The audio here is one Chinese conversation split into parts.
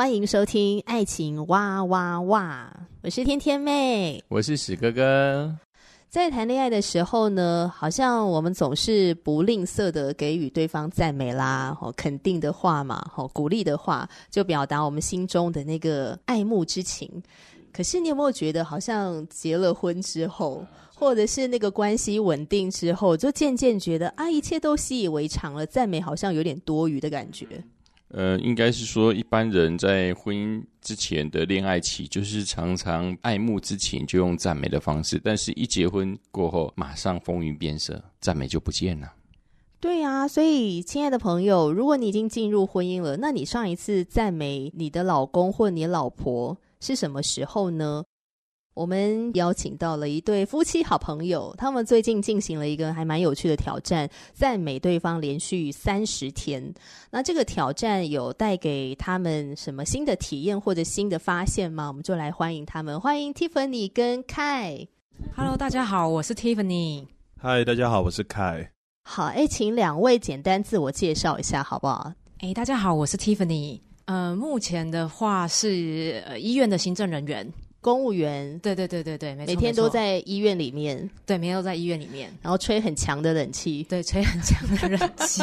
欢迎收听《爱情哇哇哇》，我是天天妹，我是史哥哥。在谈恋爱的时候呢，好像我们总是不吝啬的给予对方赞美啦，哦，肯定的话嘛，哦，鼓励的话，就表达我们心中的那个爱慕之情。可是你有没有觉得，好像结了婚之后，或者是那个关系稳定之后，就渐渐觉得啊，一切都习以为常了，赞美好像有点多余的感觉。呃，应该是说，一般人在婚姻之前的恋爱期，就是常常爱慕之情，就用赞美的方式；但是一结婚过后，马上风云变色，赞美就不见了。对啊，所以亲爱的朋友，如果你已经进入婚姻了，那你上一次赞美你的老公或你老婆是什么时候呢？我们邀请到了一对夫妻好朋友，他们最近进行了一个还蛮有趣的挑战，赞美对方连续三十天。那这个挑战有带给他们什么新的体验或者新的发现吗？我们就来欢迎他们，欢迎 Tiffany 跟 Kai。Hello，大家好，我是 Tiffany。Hi，大家好，我是 Kai。好，哎，请两位简单自我介绍一下，好不好？哎，大家好，我是 Tiffany。呃，目前的话是呃医院的行政人员。公务员，对对对对对，每天都在医院里面，对，每天都在医院里面，然后吹很强的冷气，对，吹很强的冷气。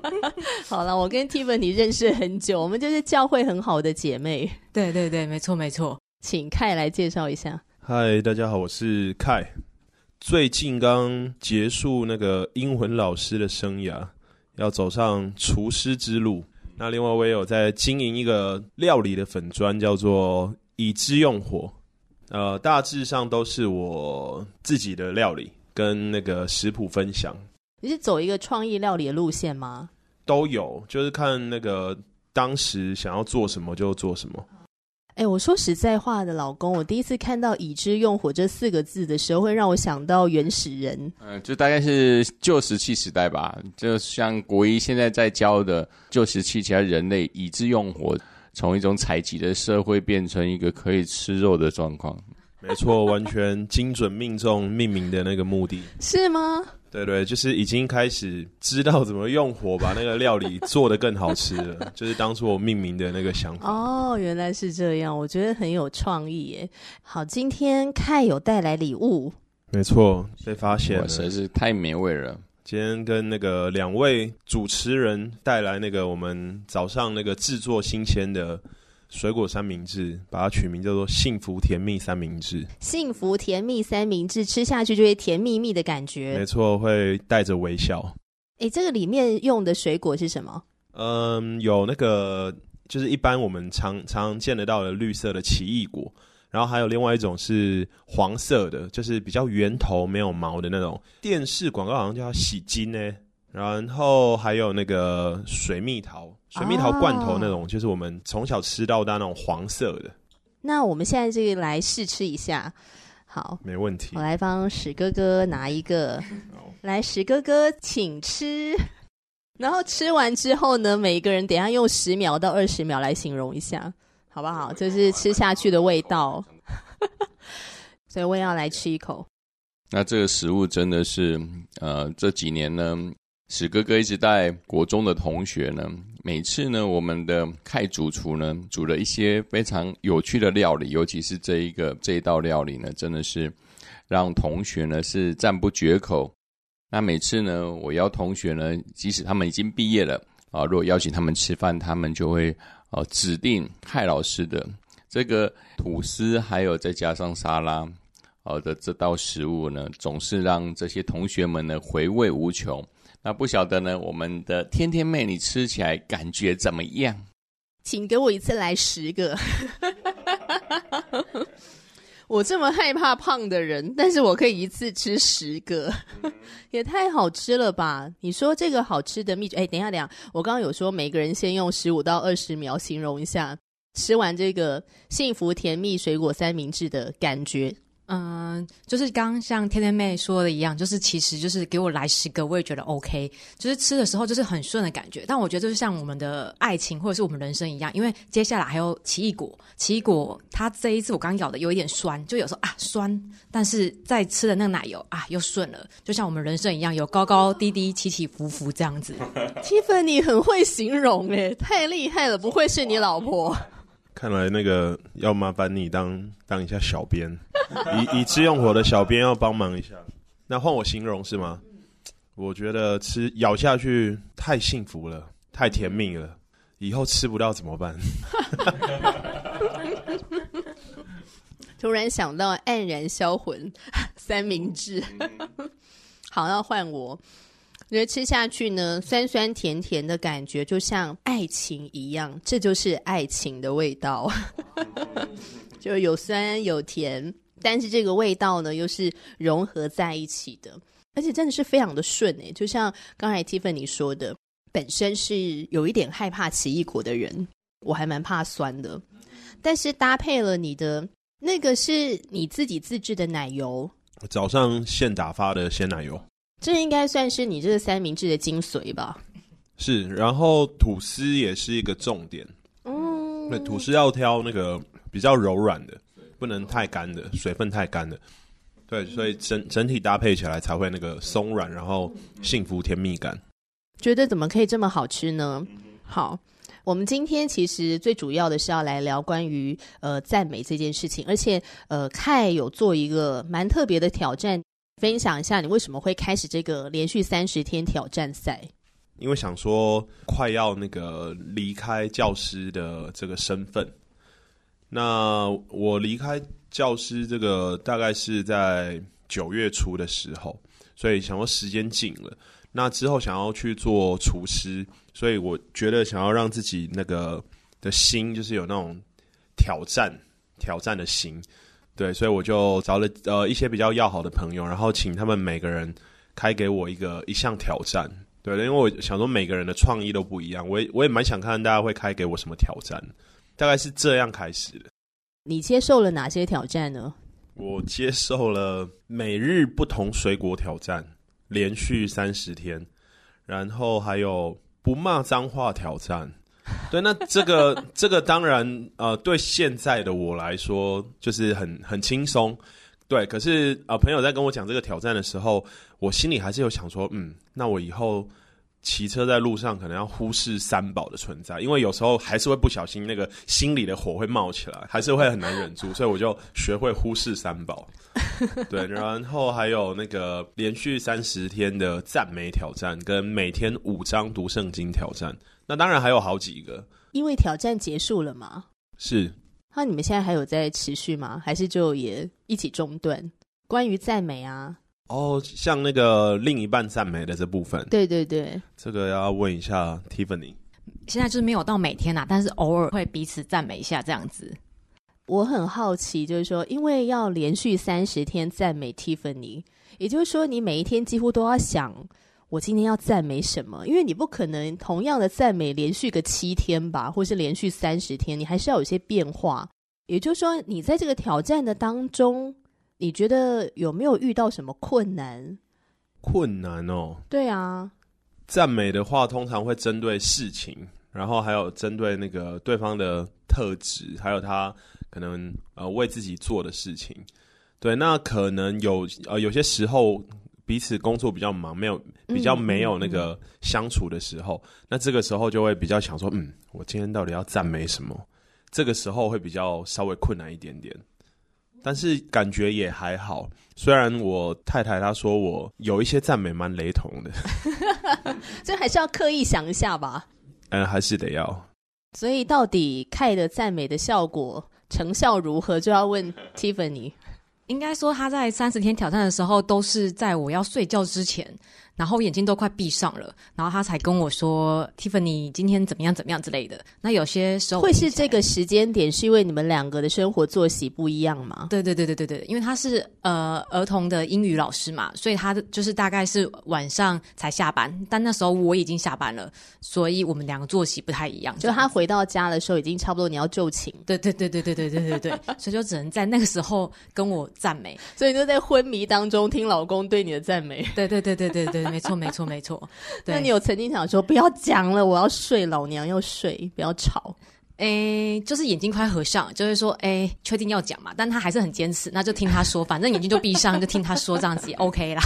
好了，我跟 Tiffany 认识很久，我们就是教会很好的姐妹。对对对，没错没错，请凯来介绍一下。嗨，大家好，我是凯，最近刚结束那个英文老师的生涯，要走上厨师之路。那另外我也有在经营一个料理的粉砖，叫做。已知用火，呃，大致上都是我自己的料理跟那个食谱分享。你是走一个创意料理的路线吗？都有，就是看那个当时想要做什么就做什么。哎、欸，我说实在话的，老公，我第一次看到“已知用火”这四个字的时候，会让我想到原始人。嗯、呃，就大概是旧石器时代吧，就像国一现在在教的旧石器其他人类已知用火。从一种采集的社会变成一个可以吃肉的状况，没错，完全精准命中命名的那个目的，是吗？对对，就是已经开始知道怎么用火把那个料理做得更好吃了，就是当初我命名的那个想法。哦，原来是这样，我觉得很有创意耶。好，今天凯有带来礼物，没错，被发现了，实在是太美味了。今天跟那个两位主持人带来那个我们早上那个制作新鲜的水果三明治，把它取名叫做“幸福甜蜜三明治”。幸福甜蜜三明治吃下去就会甜蜜蜜的感觉，没错，会带着微笑。诶，这个里面用的水果是什么？嗯，有那个就是一般我们常常见得到的绿色的奇异果。然后还有另外一种是黄色的，就是比较圆头没有毛的那种。电视广告好像叫洗金呢。然后还有那个水蜜桃，水蜜桃罐头那种，就是我们从小吃到大那种黄色的。那我们现在这个来试吃一下，好，没问题。我来帮史哥哥拿一个，来，史哥哥请吃。然后吃完之后呢，每一个人等一下用十秒到二十秒来形容一下。好不好？就是吃下去的味道，所以我也要来吃一口。那这个食物真的是，呃，这几年呢，史哥哥一直带国中的同学呢，每次呢，我们的凯主厨呢，煮了一些非常有趣的料理，尤其是这一个这一道料理呢，真的是让同学呢是赞不绝口。那每次呢，我邀同学呢，即使他们已经毕业了啊，如果邀请他们吃饭，他们就会。哦，指定凯老师的这个吐司，还有再加上沙拉，好的这道食物呢，总是让这些同学们呢回味无穷。那不晓得呢，我们的天天妹，你吃起来感觉怎么样？请给我一次来十个。我这么害怕胖的人，但是我可以一次吃十个，也太好吃了吧？你说这个好吃的秘诀？哎，等一下，等一下，我刚刚有说每个人先用十五到二十秒形容一下吃完这个幸福甜蜜水果三明治的感觉。嗯，就是刚像天天妹说的一样，就是其实就是给我来十个，我也觉得 OK。就是吃的时候就是很顺的感觉，但我觉得就是像我们的爱情或者是我们人生一样，因为接下来还有奇异果，奇异果它这一次我刚咬的有一点酸，就有时候啊酸，但是在吃的那个奶油啊又顺了，就像我们人生一样，有高高低低起起伏伏这样子。Tiffany 很会形容诶，太厉害了，不会是你老婆？看来那个要麻烦你当当一下小编，以以智用火的小编要帮忙一下。那换我形容是吗？我觉得吃咬下去太幸福了，太甜蜜了，以后吃不到怎么办？突然想到黯然销魂三明治，好，要换我。觉得吃下去呢，酸酸甜甜的感觉，就像爱情一样，这就是爱情的味道，就有酸有甜，但是这个味道呢，又是融合在一起的，而且真的是非常的顺诶，就像刚才 Tiffany 说的，本身是有一点害怕奇异果的人，我还蛮怕酸的，但是搭配了你的那个是你自己自制的奶油，早上现打发的鲜奶油。这应该算是你这个三明治的精髓吧？是，然后吐司也是一个重点。嗯，对，吐司要挑那个比较柔软的，不能太干的，水分太干的。对，所以整整体搭配起来才会那个松软，然后幸福甜蜜感。觉得怎么可以这么好吃呢？好，我们今天其实最主要的是要来聊关于呃赞美这件事情，而且呃，Kai 有做一个蛮特别的挑战。分享一下你为什么会开始这个连续三十天挑战赛？因为想说快要那个离开教师的这个身份。那我离开教师这个大概是在九月初的时候，所以想说时间紧了。那之后想要去做厨师，所以我觉得想要让自己那个的心就是有那种挑战、挑战的心。对，所以我就找了呃一些比较要好的朋友，然后请他们每个人开给我一个一项挑战。对，因为我想说每个人的创意都不一样，我也我也蛮想看看大家会开给我什么挑战。大概是这样开始的。你接受了哪些挑战呢？我接受了每日不同水果挑战，连续三十天，然后还有不骂脏话挑战。对，那这个这个当然呃，对现在的我来说就是很很轻松。对，可是呃，朋友在跟我讲这个挑战的时候，我心里还是有想说，嗯，那我以后骑车在路上可能要忽视三宝的存在，因为有时候还是会不小心那个心里的火会冒起来，还是会很难忍住，所以我就学会忽视三宝。对，然后还有那个连续三十天的赞美挑战，跟每天五张读圣经挑战。那当然还有好几个，因为挑战结束了嘛。是。那你们现在还有在持续吗？还是就也一起中断？关于赞美啊，哦，像那个另一半赞美的这部分，对对对，这个要问一下 Tiffany。现在就是没有到每天啦，但是偶尔会彼此赞美一下这样子。我很好奇，就是说，因为要连续三十天赞美 Tiffany，也就是说，你每一天几乎都要想。我今天要赞美什么？因为你不可能同样的赞美连续个七天吧，或是连续三十天，你还是要有些变化。也就是说，你在这个挑战的当中，你觉得有没有遇到什么困难？困难哦，对啊，赞美的话通常会针对事情，然后还有针对那个对方的特质，还有他可能呃为自己做的事情。对，那可能有呃有些时候。彼此工作比较忙，没有比较没有那个相处的时候，那这个时候就会比较想说，嗯，我今天到底要赞美什么？这个时候会比较稍微困难一点点，但是感觉也还好。虽然我太太她说我有一些赞美蛮雷同的，这还是要刻意想一下吧。嗯，还是得要。所以到底 Kai 的赞美的效果成效如何，就要问 Tiffany。应该说，他在三十天挑战的时候，都是在我要睡觉之前，然后眼睛都快闭上了，然后他才跟我说：“Tiffany，今天怎么样？怎么样之类的。”那有些时候会是这个时间点，是因为你们两个的生活作息不一样吗？对对对对对对，因为他是呃儿童的英语老师嘛，所以他就是大概是晚上才下班，但那时候我已经下班了，所以我们两个作息不太一样。就他回到家的时候，已经差不多你要就寝。对对对对对对对对对，所以就只能在那个时候跟我赞美，所以就在昏迷当中听老公对你的赞美。对对对对对对。没错，没错，没错。那你有曾经想说不要讲了，我要睡，老娘要睡，不要吵。诶，就是眼睛快合上，就是说，诶，确定要讲嘛？但他还是很坚持，那就听他说，反正眼睛就闭上，就听他说，这样子也 OK 啦。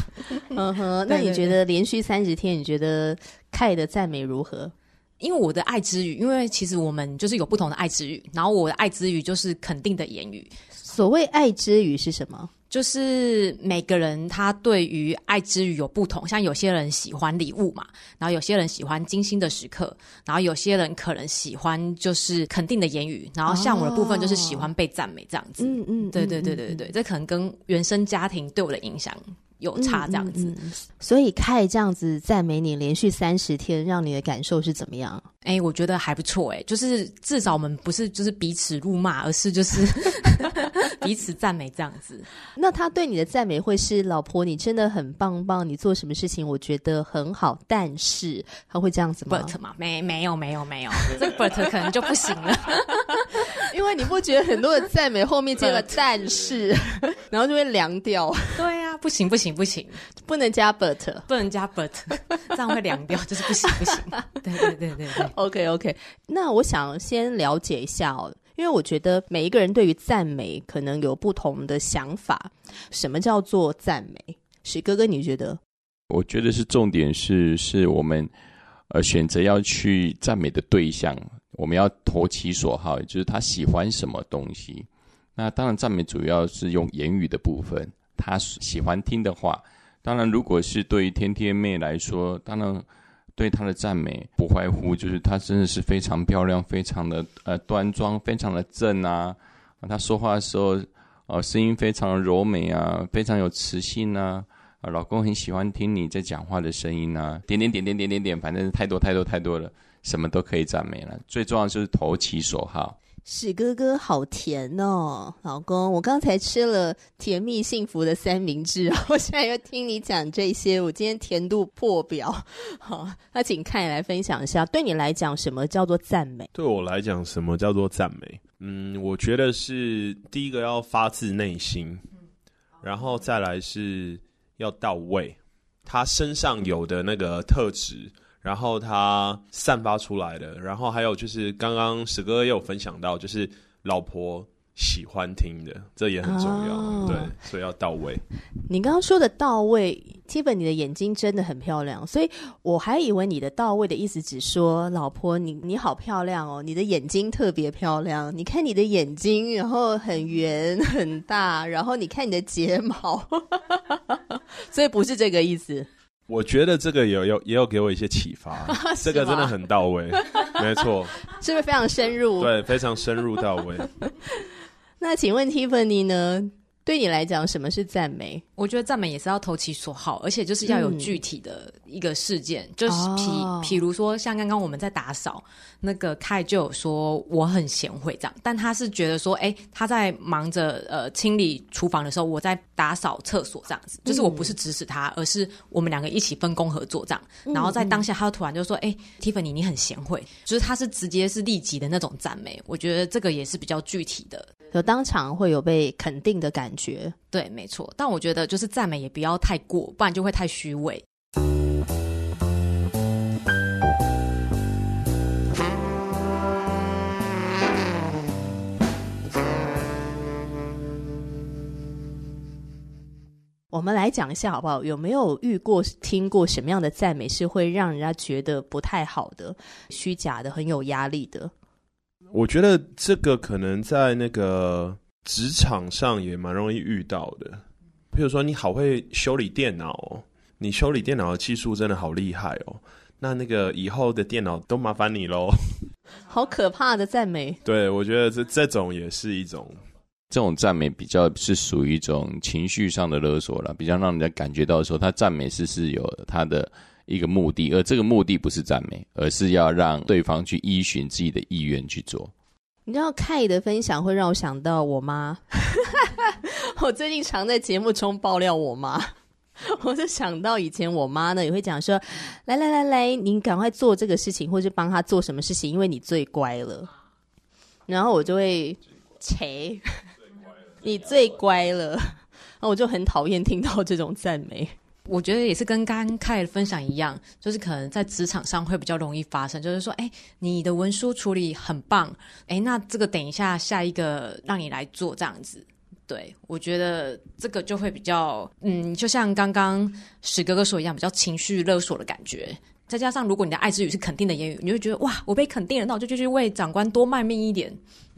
嗯哼，那你觉得连续三十天，你觉得 Kai 的赞美如何？因为我的爱之语，因为其实我们就是有不同的爱之语，然后我的爱之语就是肯定的言语。所谓爱之语是什么？就是每个人他对于爱之语有不同，像有些人喜欢礼物嘛，然后有些人喜欢精心的时刻，然后有些人可能喜欢就是肯定的言语，然后像我的部分就是喜欢被赞美这样子。嗯嗯，对对对对对对，这可能跟原生家庭对我的影响有差这样子。嗯嗯嗯、所以凯这样子赞美你连续三十天，让你的感受是怎么样？哎，我觉得还不错哎，就是至少我们不是就是彼此辱骂，而是就是。彼此赞美这样子，那他对你的赞美会是老婆，你真的很棒棒，你做什么事情我觉得很好，但是他会这样子吗？But 吗？没没有没有没有，这个 But 可能就不行了，因为你不觉得很多的赞美后面接了但是，然后就会凉掉。对呀、啊，不行不行不行，不能加 But，不能加 But，这样会凉掉，就是不行不行。对对对对对，OK OK，那我想先了解一下哦。因为我觉得每一个人对于赞美可能有不同的想法。什么叫做赞美？史哥哥，你觉得？我觉得是重点是，是我们呃选择要去赞美的对象，我们要投其所好，就是他喜欢什么东西。那当然，赞美主要是用言语的部分，他喜欢听的话。当然，如果是对于天天妹来说，当然。对她的赞美不外乎就是她真的是非常漂亮，非常的呃端庄，非常的正啊。她说话的时候，呃声音非常的柔美啊，非常有磁性啊。啊，老公很喜欢听你在讲话的声音啊。点点点点点点点，反正太多太多太多了，什么都可以赞美了。最重要就是投其所好。史哥哥好甜哦，老公，我刚才吃了甜蜜幸福的三明治，我现在又听你讲这些，我今天甜度破表。好，那请看你来分享一下，对你来讲，什么叫做赞美？对我来讲，什么叫做赞美？嗯，我觉得是第一个要发自内心，然后再来是要到位，他身上有的那个特质。然后它散发出来的，然后还有就是刚刚史哥也有分享到，就是老婆喜欢听的，这也很重要，哦、对，所以要到位。你刚刚说的到位，Tiffany 你的眼睛真的很漂亮，所以我还以为你的到位的意思只说老婆你你好漂亮哦，你的眼睛特别漂亮，你看你的眼睛，然后很圆很大，然后你看你的睫毛，所以不是这个意思。我觉得这个有有也有给我一些启发，这个真的很到位，没错，是不是非常深入？对，非常深入到位。那请问 Tiffany 呢？对你来讲，什么是赞美？我觉得赞美也是要投其所好，而且就是要有具体的一个事件，嗯、就是譬、哦、譬如说，像刚刚我们在打扫，那个凯就有说我很贤惠这样，但他是觉得说，哎，他在忙着呃清理厨房的时候，我在打扫厕所这样子，就是我不是指使他，嗯、而是我们两个一起分工合作这样。然后在当下，他突然就说，哎，Tiffany 你很贤惠，就是他是直接是立即的那种赞美，我觉得这个也是比较具体的。有当场会有被肯定的感觉，对，没错。但我觉得就是赞美也不要太过，不然就会太虚伪。我们来讲一下好不好？有没有遇过、听过什么样的赞美是会让人家觉得不太好的、虚假的、很有压力的？我觉得这个可能在那个职场上也蛮容易遇到的。譬如说，你好会修理电脑哦，你修理电脑的技术真的好厉害哦。那那个以后的电脑都麻烦你喽。好可怕的赞美。对，我觉得这这种也是一种这种赞美比较是属于一种情绪上的勒索了，比较让人家感觉到说他赞美是是有他的一个目的，而这个目的不是赞美，而是要让对方去依循自己的意愿去做。你知道 Kai 的分享会让我想到我妈，我最近常在节目中爆料我妈，我就想到以前我妈呢也会讲说，来来来来，你赶快做这个事情，或是帮他做什么事情，因为你最乖了，然后我就会切。你最乖了，那我就很讨厌听到这种赞美。我觉得也是跟刚刚开的分享一样，就是可能在职场上会比较容易发生，就是说，哎，你的文书处理很棒，哎，那这个等一下下一个让你来做这样子。对，我觉得这个就会比较，嗯，就像刚刚史哥哥说一样，比较情绪勒索的感觉。再加上如果你的爱之语是肯定的言语，你就会觉得哇，我被肯定了，那我就继续为长官多卖命一点。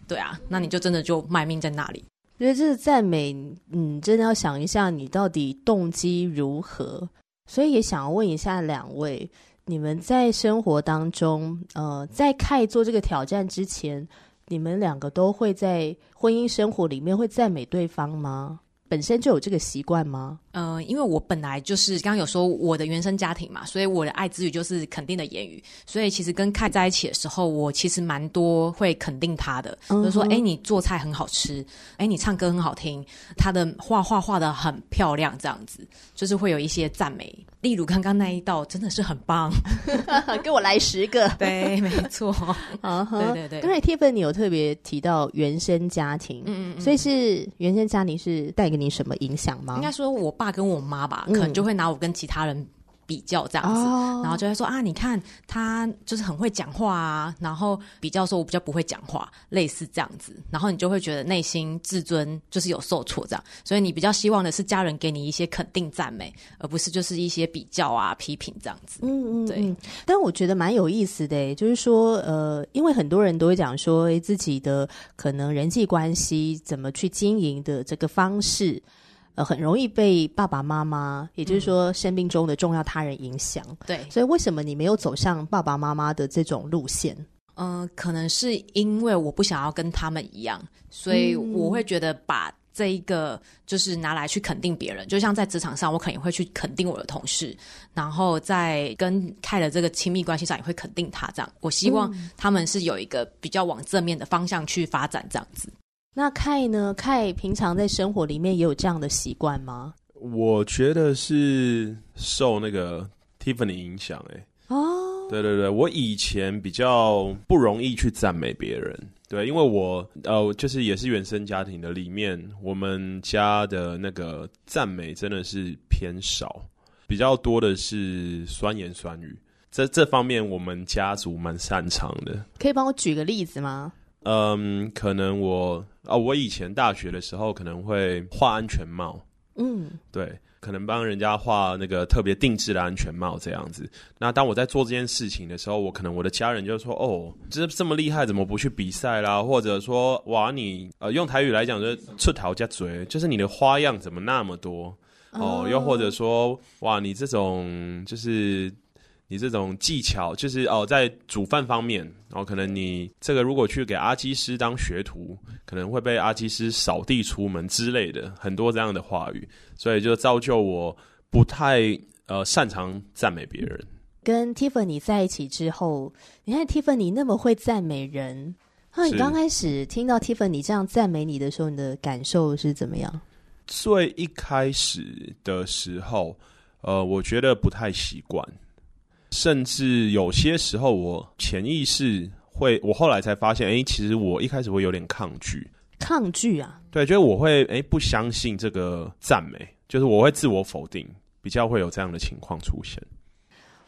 对啊，那你就真的就卖命在那里。觉得这是赞美，嗯，真的要想一下你到底动机如何。所以也想要问一下两位，你们在生活当中，呃，在开做这个挑战之前，你们两个都会在婚姻生活里面会赞美对方吗？本身就有这个习惯吗？嗯、呃，因为我本来就是刚刚有说我的原生家庭嘛，所以我的爱之语就是肯定的言语。所以其实跟凯在一起的时候，我其实蛮多会肯定他的，比如说，哎、欸，你做菜很好吃，哎、欸，你唱歌很好听，他的画画画的很漂亮，这样子就是会有一些赞美。例如刚刚那一道真的是很棒，给我来十个。对，没错。啊，对对对。刚才 Tiffany 有特别提到原生家庭，嗯嗯，所以是原生家庭是带给你什么影响吗？应该说我爸跟我妈吧，可能就会拿我跟其他人。比较这样子，哦、然后就会说啊，你看他就是很会讲话啊，然后比较说我比较不会讲话，类似这样子，然后你就会觉得内心自尊就是有受挫这样，所以你比较希望的是家人给你一些肯定赞美，而不是就是一些比较啊批评这样子。嗯嗯，对。但我觉得蛮有意思的，就是说呃，因为很多人都会讲说自己的可能人际关系怎么去经营的这个方式。呃，很容易被爸爸妈妈，也就是说生命中的重要他人影响。对，所以为什么你没有走向爸爸妈妈的这种路线？嗯、呃，可能是因为我不想要跟他们一样，所以我会觉得把这一个就是拿来去肯定别人，嗯、就像在职场上，我肯定会去肯定我的同事，然后在跟凯的这个亲密关系上也会肯定他。这样，我希望他们是有一个比较往正面的方向去发展，这样子。那凯呢？凯平常在生活里面也有这样的习惯吗？我觉得是受那个 Tiffany 影响，哎，哦，对对对，我以前比较不容易去赞美别人，对，因为我呃，就是也是原生家庭的里面，我们家的那个赞美真的是偏少，比较多的是酸言酸语，这这方面我们家族蛮擅长的。可以帮我举个例子吗？嗯，可能我啊，我以前大学的时候可能会画安全帽，嗯，对，可能帮人家画那个特别定制的安全帽这样子。那当我在做这件事情的时候，我可能我的家人就说：“哦，这这么厉害，怎么不去比赛啦？”或者说：“哇，你呃，用台语来讲就是出头加嘴，就是你的花样怎么那么多？”哦，又或者说：“哇，你这种就是。”你这种技巧，就是哦，在煮饭方面，然后可能你这个如果去给阿基师当学徒，可能会被阿基师扫地出门之类的，很多这样的话语，所以就造就我不太呃擅长赞美别人。跟 Tiffany 在一起之后，你看 Tiffany 那么会赞美人，那你刚开始听到 Tiffany 这样赞美你的时候，你的感受是怎么样？最一开始的时候，呃，我觉得不太习惯。甚至有些时候，我潜意识会，我后来才发现，哎，其实我一开始会有点抗拒，抗拒啊，对，就是我会，哎，不相信这个赞美，就是我会自我否定，比较会有这样的情况出现。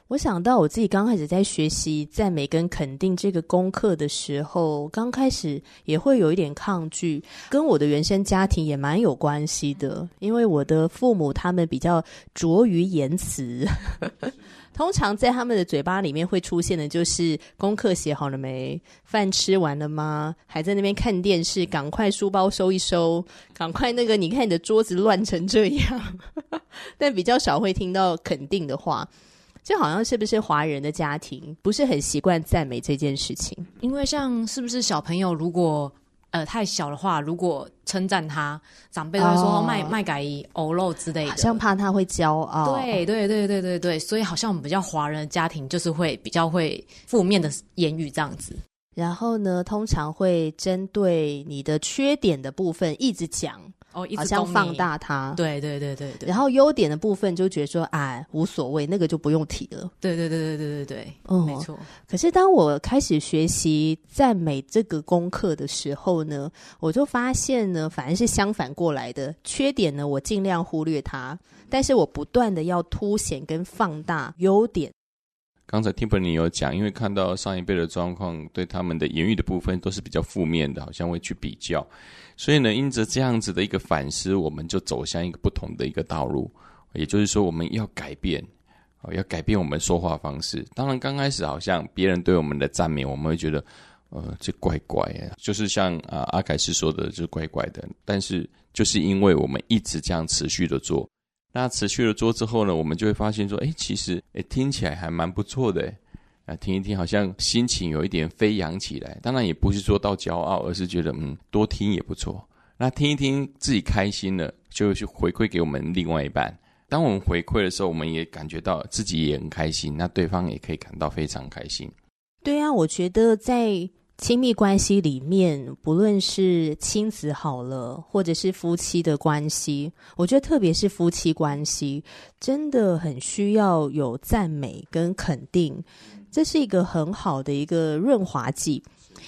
我想到我自己刚开始在学习赞美跟肯定这个功课的时候，刚开始也会有一点抗拒，跟我的原生家庭也蛮有关系的，因为我的父母他们比较拙于言辞。通常在他们的嘴巴里面会出现的就是功课写好了没？饭吃完了吗？还在那边看电视？赶快书包收一收，赶快那个你看你的桌子乱成这样。但比较少会听到肯定的话，就好像是不是华人的家庭不是很习惯赞美这件事情？因为像是不是小朋友如果。呃太小的话，如果称赞他，长辈都会说卖、哦、卖改一欧肉之类的，好像怕他会骄傲。对对对对对对，所以好像我们比较华人的家庭就是会比较会负面的言语这样子。然后呢，通常会针对你的缺点的部分一直讲。哦，好像放大它，对对对对对。然后优点的部分就觉得说，哎，无所谓，那个就不用提了。对对对对对对对，嗯，没错。可是当我开始学习赞美这个功课的时候呢，我就发现呢，反而是相反过来的。缺点呢，我尽量忽略它，但是我不断的要凸显跟放大优点。刚才听 i 你有讲，因为看到上一辈的状况，对他们的言语的部分都是比较负面的，好像会去比较。所以呢，因着这样子的一个反思，我们就走向一个不同的一个道路。也就是说，我们要改变，哦，要改变我们说话方式。当然，刚开始好像别人对我们的赞美，我们会觉得，呃，这怪怪的，就是像啊阿凯斯说的，就怪怪的。但是，就是因为我们一直这样持续的做，那持续的做之后呢，我们就会发现说，哎，其实，哎，听起来还蛮不错的。啊，听一听，好像心情有一点飞扬起来。当然也不是说到骄傲，而是觉得嗯，多听也不错。那听一听自己开心了，就去回馈给我们另外一半。当我们回馈的时候，我们也感觉到自己也很开心，那对方也可以感到非常开心。对啊，我觉得在亲密关系里面，不论是亲子好了，或者是夫妻的关系，我觉得特别是夫妻关系，真的很需要有赞美跟肯定。这是一个很好的一个润滑剂，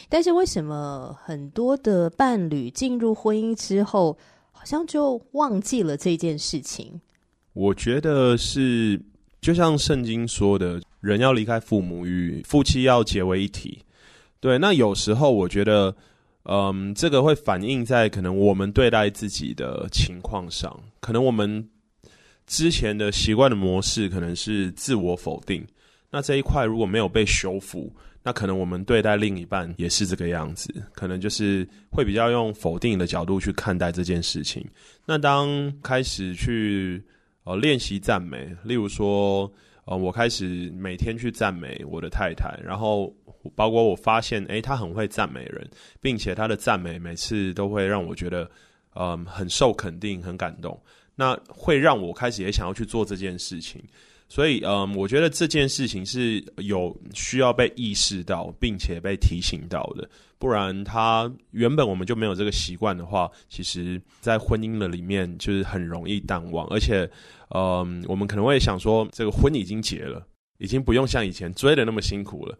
但是为什么很多的伴侣进入婚姻之后，好像就忘记了这件事情？我觉得是，就像圣经说的，人要离开父母，与夫妻要结为一体。对，那有时候我觉得，嗯，这个会反映在可能我们对待自己的情况上，可能我们之前的习惯的模式可能是自我否定。那这一块如果没有被修复，那可能我们对待另一半也是这个样子，可能就是会比较用否定的角度去看待这件事情。那当开始去呃练习赞美，例如说呃我开始每天去赞美我的太太，然后包括我发现哎她很会赞美人，并且她的赞美每次都会让我觉得嗯、很受肯定、很感动，那会让我开始也想要去做这件事情。所以，嗯，我觉得这件事情是有需要被意识到，并且被提醒到的。不然，他原本我们就没有这个习惯的话，其实，在婚姻的里面就是很容易淡忘。而且，嗯，我们可能会想说，这个婚已经结了，已经不用像以前追的那么辛苦了。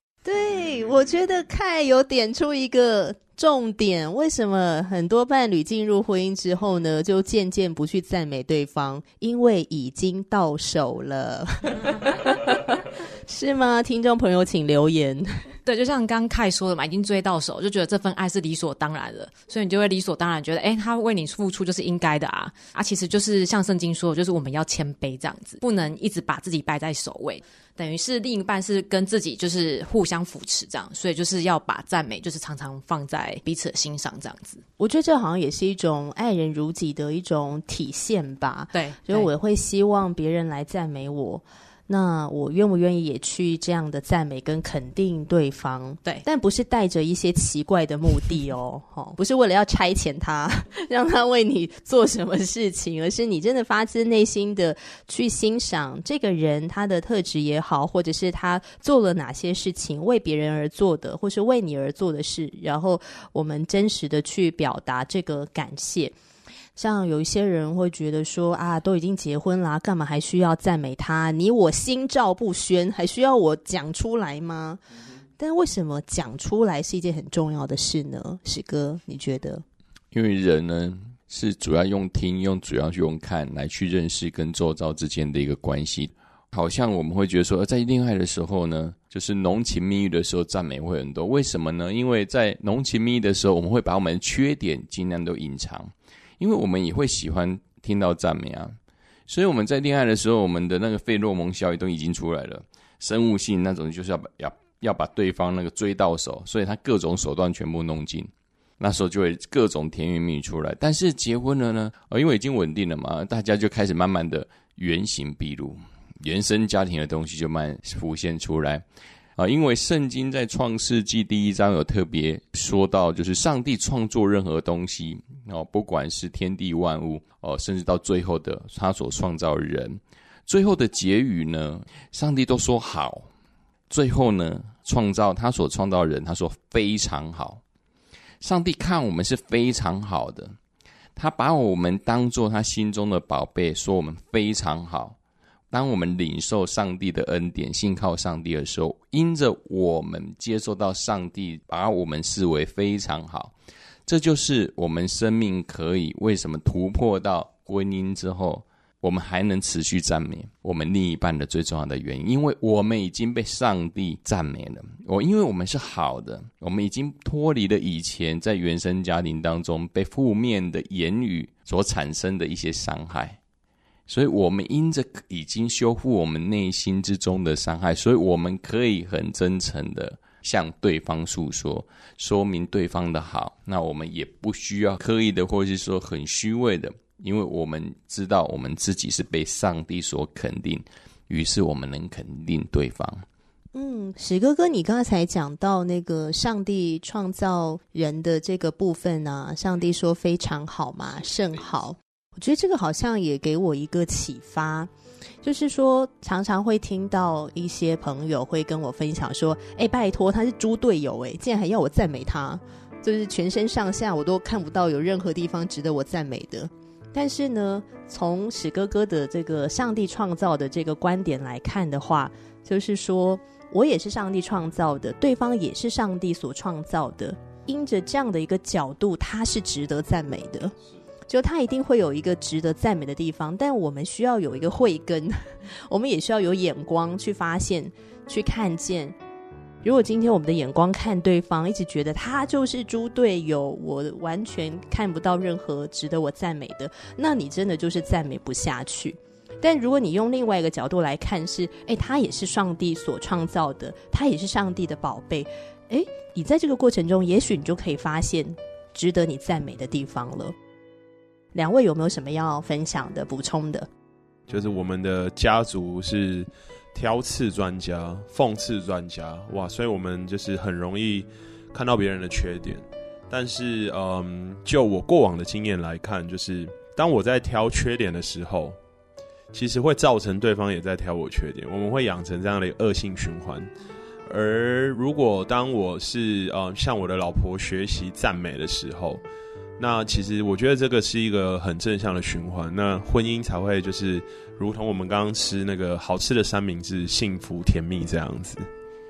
我觉得凯有点出一个。重点，为什么很多伴侣进入婚姻之后呢，就渐渐不去赞美对方？因为已经到手了，是吗？听众朋友，请留言。对，就像刚凯说的嘛，已经追到手，就觉得这份爱是理所当然的，所以你就会理所当然觉得，哎，他为你付出就是应该的啊啊！其实就是像圣经说的，就是我们要谦卑这样子，不能一直把自己摆在首位，等于是另一半是跟自己就是互相扶持这样，所以就是要把赞美就是常常放在彼此的心上这样子。我觉得这好像也是一种爱人如己的一种体现吧。对，所以我会希望别人来赞美我。那我愿不愿意也去这样的赞美跟肯定对方？对，但不是带着一些奇怪的目的哦，哦，不是为了要差遣他，让他为你做什么事情，而是你真的发自内心的去欣赏这个人他的特质也好，或者是他做了哪些事情为别人而做的，或是为你而做的事，然后我们真实的去表达这个感谢。像有一些人会觉得说啊，都已经结婚啦，干嘛还需要赞美他？你我心照不宣，还需要我讲出来吗？嗯、但为什么讲出来是一件很重要的事呢？史哥，你觉得？因为人呢是主要用听，用主要用看来去认识跟周遭之间的一个关系。好像我们会觉得说，在恋爱的时候呢，就是浓情蜜意的时候，赞美会很多。为什么呢？因为在浓情蜜意的时候，我们会把我们的缺点尽量都隐藏。因为我们也会喜欢听到赞美啊，所以我们在恋爱的时候，我们的那个费洛蒙效应都已经出来了，生物性那种就是要把要要把对方那个追到手，所以他各种手段全部弄尽，那时候就会各种甜言蜜语出来。但是结婚了呢，呃，因为已经稳定了嘛，大家就开始慢慢的原形毕露，原生家庭的东西就慢慢浮现出来。啊，因为圣经在创世纪第一章有特别说到，就是上帝创作任何东西哦，不管是天地万物哦，甚至到最后的他所创造人，最后的结语呢，上帝都说好。最后呢，创造他所创造人，他说非常好。上帝看我们是非常好的，他把我们当做他心中的宝贝，说我们非常好。当我们领受上帝的恩典，信靠上帝的时候，因着我们接受到上帝把我们视为非常好，这就是我们生命可以为什么突破到婚姻之后，我们还能持续赞美我们另一半的最重要的原因，因为我们已经被上帝赞美了。我因为我们是好的，我们已经脱离了以前在原生家庭当中被负面的言语所产生的一些伤害。所以，我们因着已经修复我们内心之中的伤害，所以我们可以很真诚的向对方诉说，说明对方的好。那我们也不需要刻意的，或是说很虚伪的，因为我们知道我们自己是被上帝所肯定，于是我们能肯定对方。嗯，史哥哥，你刚才讲到那个上帝创造人的这个部分呢、啊，上帝说非常好嘛，甚好。我觉得这个好像也给我一个启发，就是说常常会听到一些朋友会跟我分享说：“哎，拜托，他是猪队友，哎，竟然还要我赞美他，就是全身上下我都看不到有任何地方值得我赞美的。”但是呢，从史哥哥的这个上帝创造的这个观点来看的话，就是说我也是上帝创造的，对方也是上帝所创造的，因着这样的一个角度，他是值得赞美的。就他一定会有一个值得赞美的地方，但我们需要有一个慧根，我们也需要有眼光去发现、去看见。如果今天我们的眼光看对方，一直觉得他就是猪队友，我完全看不到任何值得我赞美的，那你真的就是赞美不下去。但如果你用另外一个角度来看，是，诶，他也是上帝所创造的，他也是上帝的宝贝，诶，你在这个过程中，也许你就可以发现值得你赞美的地方了。两位有没有什么要分享的、补充的？就是我们的家族是挑刺专家、讽刺专家，哇！所以我们就是很容易看到别人的缺点。但是，嗯，就我过往的经验来看，就是当我在挑缺点的时候，其实会造成对方也在挑我缺点，我们会养成这样的恶性循环。而如果当我是呃向我的老婆学习赞美的时候，那其实我觉得这个是一个很正向的循环，那婚姻才会就是如同我们刚刚吃那个好吃的三明治，幸福甜蜜这样子。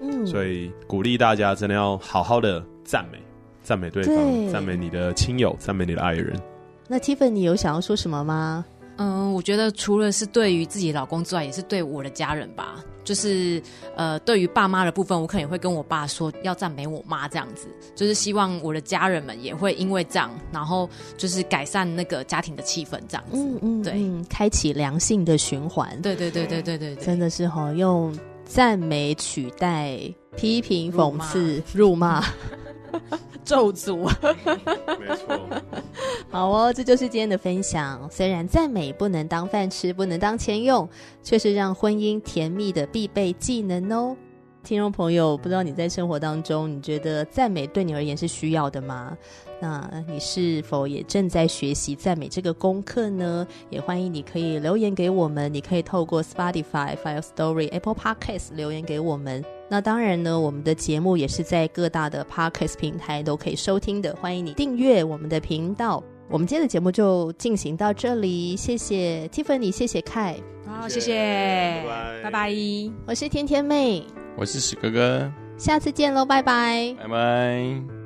嗯，所以鼓励大家真的要好好的赞美，赞美对方，赞美你的亲友，赞美你的爱人。那 Tiffany 你有想要说什么吗？嗯，我觉得除了是对于自己老公之外，也是对我的家人吧。就是呃，对于爸妈的部分，我可能也会跟我爸说要赞美我妈这样子，就是希望我的家人们也会因为这样，然后就是改善那个家庭的气氛这样子。嗯嗯，对，开启良性的循环。对对对对对对，对，真的是哈，用赞美取代批评、讽刺、辱骂。咒诅，没错。好哦，这就是今天的分享。虽然赞美不能当饭吃，不能当钱用，却是让婚姻甜蜜的必备技能哦。听众朋友，不知道你在生活当中，你觉得赞美对你而言是需要的吗？那你是否也正在学习赞美这个功课呢？也欢迎你可以留言给我们，你可以透过 Spotify、Firstory、Apple Podcasts 留言给我们。那当然呢，我们的节目也是在各大的 Podcast 平台都可以收听的，欢迎你订阅我们的频道。我们今天的节目就进行到这里，谢谢 Tiffany，谢谢 Kai，好，谢谢，拜拜，拜拜，我是甜甜妹，我是史哥哥，下次见喽，拜拜，拜拜。